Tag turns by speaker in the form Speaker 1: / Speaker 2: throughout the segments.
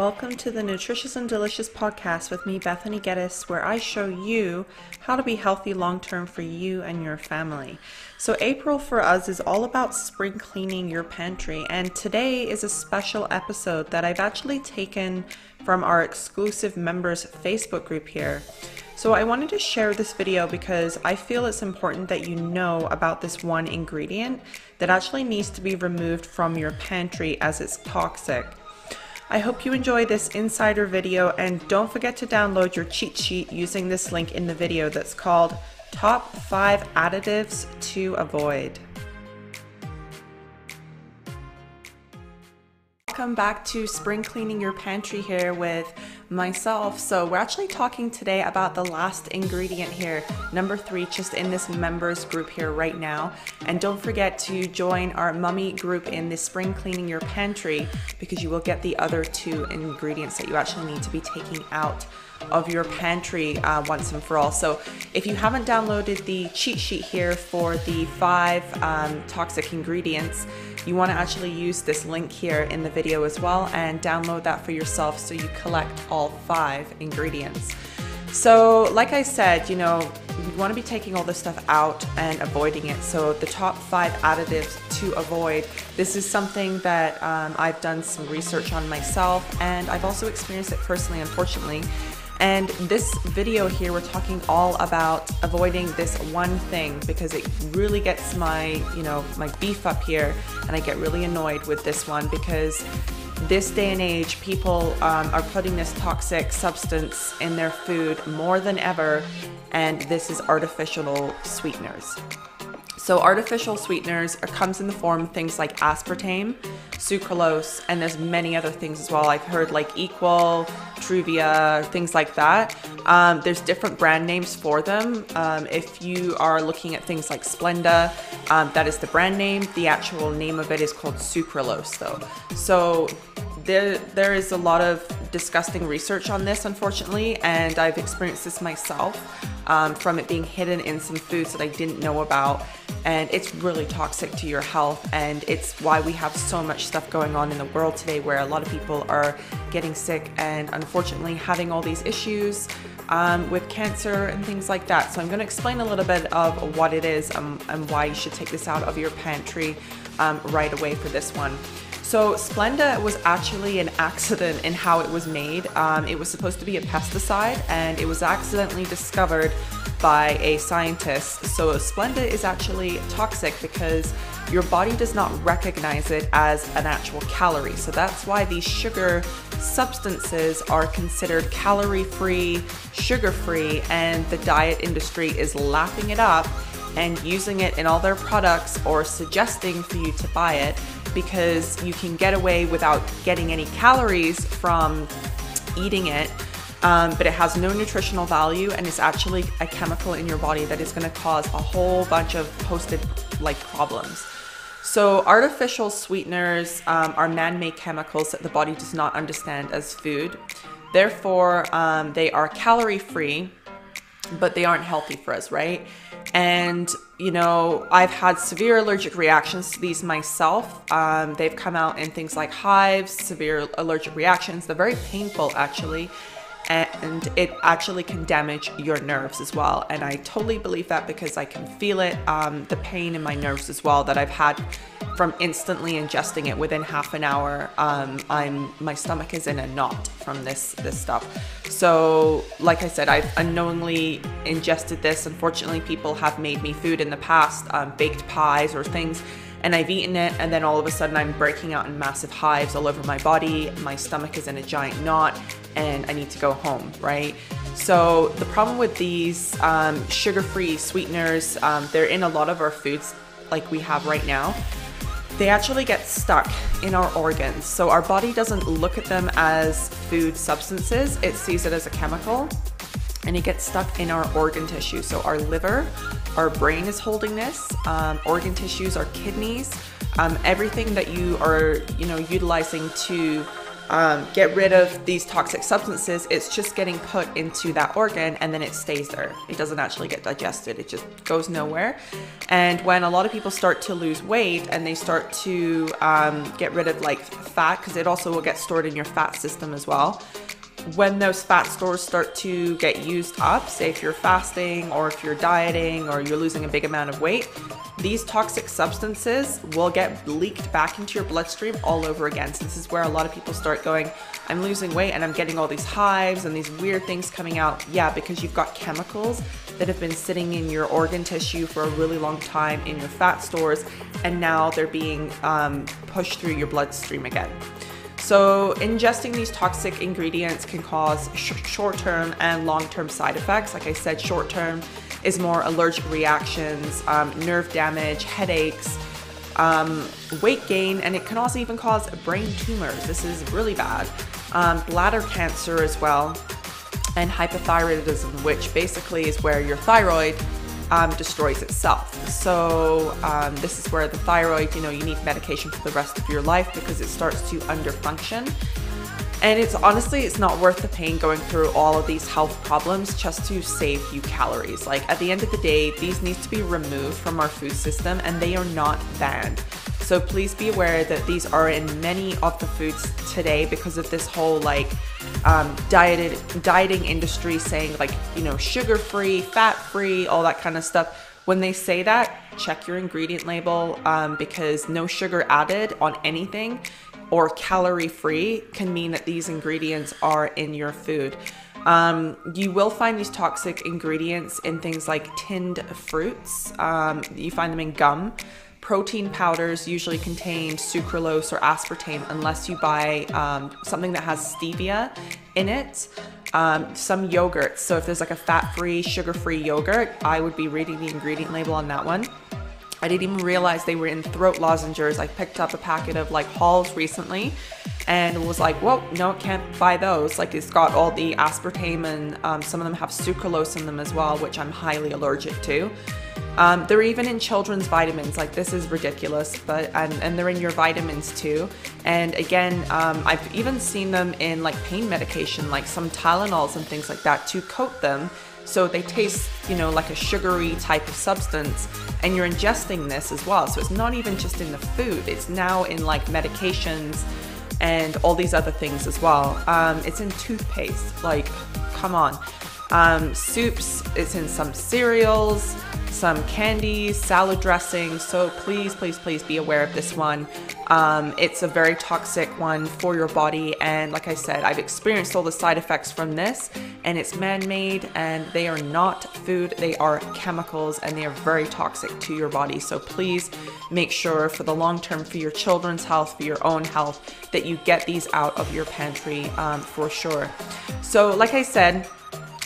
Speaker 1: Welcome to the Nutritious and Delicious podcast with me, Bethany Geddes, where I show you how to be healthy long term for you and your family. So, April for us is all about spring cleaning your pantry, and today is a special episode that I've actually taken from our exclusive members Facebook group here. So I wanted to share this video because I feel it's important that you know about this one ingredient that actually needs to be removed from your pantry as it's toxic. I hope you enjoy this insider video and don't forget to download your cheat sheet using this link in the video that's called Top 5 Additives to Avoid. Welcome back to spring cleaning your pantry here with myself. So we're actually talking today about the last ingredient here, number three, just in this members group here right now. And don't forget to join our mummy group in the spring cleaning your pantry because you will get the other two ingredients that you actually need to be taking out of your pantry uh, once and for all. So if you haven't downloaded the cheat sheet here for the five um, toxic ingredients, you want to actually use this link here in the video as well and download that for yourself so you collect all five ingredients. So, like I said, you know, you want to be taking all this stuff out and avoiding it. So, the top five additives to avoid. This is something that um, I've done some research on myself, and I've also experienced it personally, unfortunately. And this video here, we're talking all about avoiding this one thing because it really gets my, you know, my beef up here. And I get really annoyed with this one because this day and age, people um, are putting this toxic substance in their food more than ever. And this is artificial sweeteners. So artificial sweeteners are, comes in the form of things like aspartame, sucralose, and there's many other things as well. I've heard like Equal, Truvia, things like that. Um, there's different brand names for them. Um, if you are looking at things like Splenda, um, that is the brand name. The actual name of it is called sucralose though. So there, there is a lot of disgusting research on this, unfortunately, and I've experienced this myself um, from it being hidden in some foods that I didn't know about. And it's really toxic to your health, and it's why we have so much stuff going on in the world today where a lot of people are getting sick and unfortunately having all these issues um, with cancer and things like that. So, I'm going to explain a little bit of what it is um, and why you should take this out of your pantry um, right away for this one. So Splenda was actually an accident in how it was made. Um, it was supposed to be a pesticide and it was accidentally discovered by a scientist. So Splenda is actually toxic because your body does not recognize it as an actual calorie. So that's why these sugar substances are considered calorie free, sugar free, and the diet industry is lapping it up and using it in all their products or suggesting for you to buy it because you can get away without getting any calories from eating it. Um, but it has no nutritional value and it's actually a chemical in your body that is going to cause a whole bunch of posted like problems. So, artificial sweeteners um, are man made chemicals that the body does not understand as food. Therefore, um, they are calorie free, but they aren't healthy for us, right? And, you know, I've had severe allergic reactions to these myself. Um, they've come out in things like hives, severe allergic reactions. They're very painful, actually. And it actually can damage your nerves as well. And I totally believe that because I can feel it, um, the pain in my nerves as well that I've had from instantly ingesting it within half an hour. Um, I'm my stomach is in a knot from this this stuff. So, like I said, I've unknowingly ingested this. Unfortunately, people have made me food in the past, um, baked pies or things and I've eaten it, and then all of a sudden I'm breaking out in massive hives all over my body. My stomach is in a giant knot, and I need to go home, right? So, the problem with these um, sugar free sweeteners, um, they're in a lot of our foods like we have right now they actually get stuck in our organs. So our body doesn't look at them as food substances, it sees it as a chemical and it gets stuck in our organ tissue. So our liver, our brain is holding this, um, organ tissues, our kidneys, um, everything that you are, you know, utilizing to um, get rid of these toxic substances, it's just getting put into that organ and then it stays there. It doesn't actually get digested, it just goes nowhere. And when a lot of people start to lose weight and they start to um, get rid of like fat, because it also will get stored in your fat system as well when those fat stores start to get used up, say if you're fasting or if you're dieting or you're losing a big amount of weight, these toxic substances will get leaked back into your bloodstream all over again. So this is where a lot of people start going, I'm losing weight and I'm getting all these hives and these weird things coming out. Yeah, because you've got chemicals that have been sitting in your organ tissue for a really long time in your fat stores, and now they're being um, pushed through your bloodstream again. So, ingesting these toxic ingredients can cause sh- short term and long term side effects. Like I said, short term is more allergic reactions, um, nerve damage, headaches, um, weight gain, and it can also even cause brain tumors. This is really bad. Um, bladder cancer as well, and hypothyroidism, which basically is where your thyroid um, destroys itself. So um, this is where the thyroid, you know, you need medication for the rest of your life because it starts to underfunction. And it's honestly, it's not worth the pain going through all of these health problems just to save you calories. Like at the end of the day, these need to be removed from our food system and they are not banned. So please be aware that these are in many of the foods today because of this whole like um, dieted dieting industry saying like you know sugar free, fat free, all that kind of stuff. When they say that, check your ingredient label um, because no sugar added on anything or calorie free can mean that these ingredients are in your food. Um, you will find these toxic ingredients in things like tinned fruits. Um, you find them in gum. Protein powders usually contain sucralose or aspartame unless you buy um, something that has stevia in it. Um, some yogurts. So if there's like a fat-free, sugar-free yogurt, I would be reading the ingredient label on that one. I didn't even realize they were in throat lozenges. I picked up a packet of like Halls recently and was like, whoa, no, can't buy those. Like it's got all the aspartame and um, some of them have sucralose in them as well, which I'm highly allergic to. Um, they're even in children's vitamins. Like this is ridiculous, but and, and they're in your vitamins too. And again, um, I've even seen them in like pain medication, like some Tylenols and things like that to coat them so they taste, you know, like a sugary type of substance, and you're ingesting this as well. So it's not even just in the food; it's now in like medications and all these other things as well. Um, it's in toothpaste. Like, come on. Um, soups. It's in some cereals some candies, salad dressing. So please, please, please be aware of this one. Um, it's a very toxic one for your body. And like I said, I've experienced all the side effects from this, and it's man made, and they are not food, they are chemicals, and they are very toxic to your body. So please make sure for the long term, for your children's health, for your own health, that you get these out of your pantry um, for sure. So, like I said,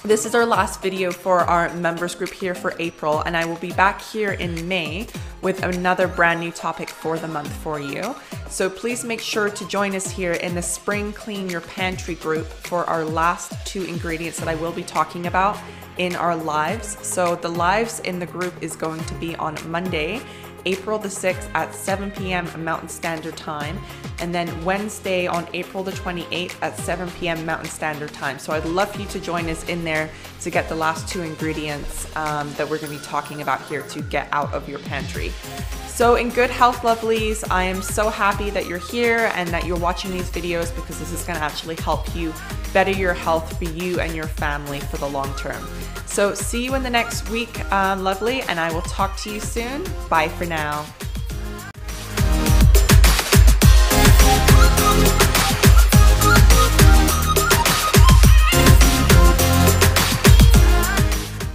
Speaker 1: this is our last video for our members group here for April, and I will be back here in May with another brand new topic for the month for you. So please make sure to join us here in the Spring Clean Your Pantry group for our last two ingredients that I will be talking about in our lives. So the lives in the group is going to be on Monday April the 6th at 7 p.m. Mountain Standard Time, and then Wednesday on April the 28th at 7 p.m. Mountain Standard Time. So I'd love for you to join us in there to get the last two ingredients um, that we're going to be talking about here to get out of your pantry. So, in good health, lovelies, I am so happy that you're here and that you're watching these videos because this is going to actually help you better your health for you and your family for the long term. So, see you in the next week, uh, lovely, and I will talk to you soon. Bye for now.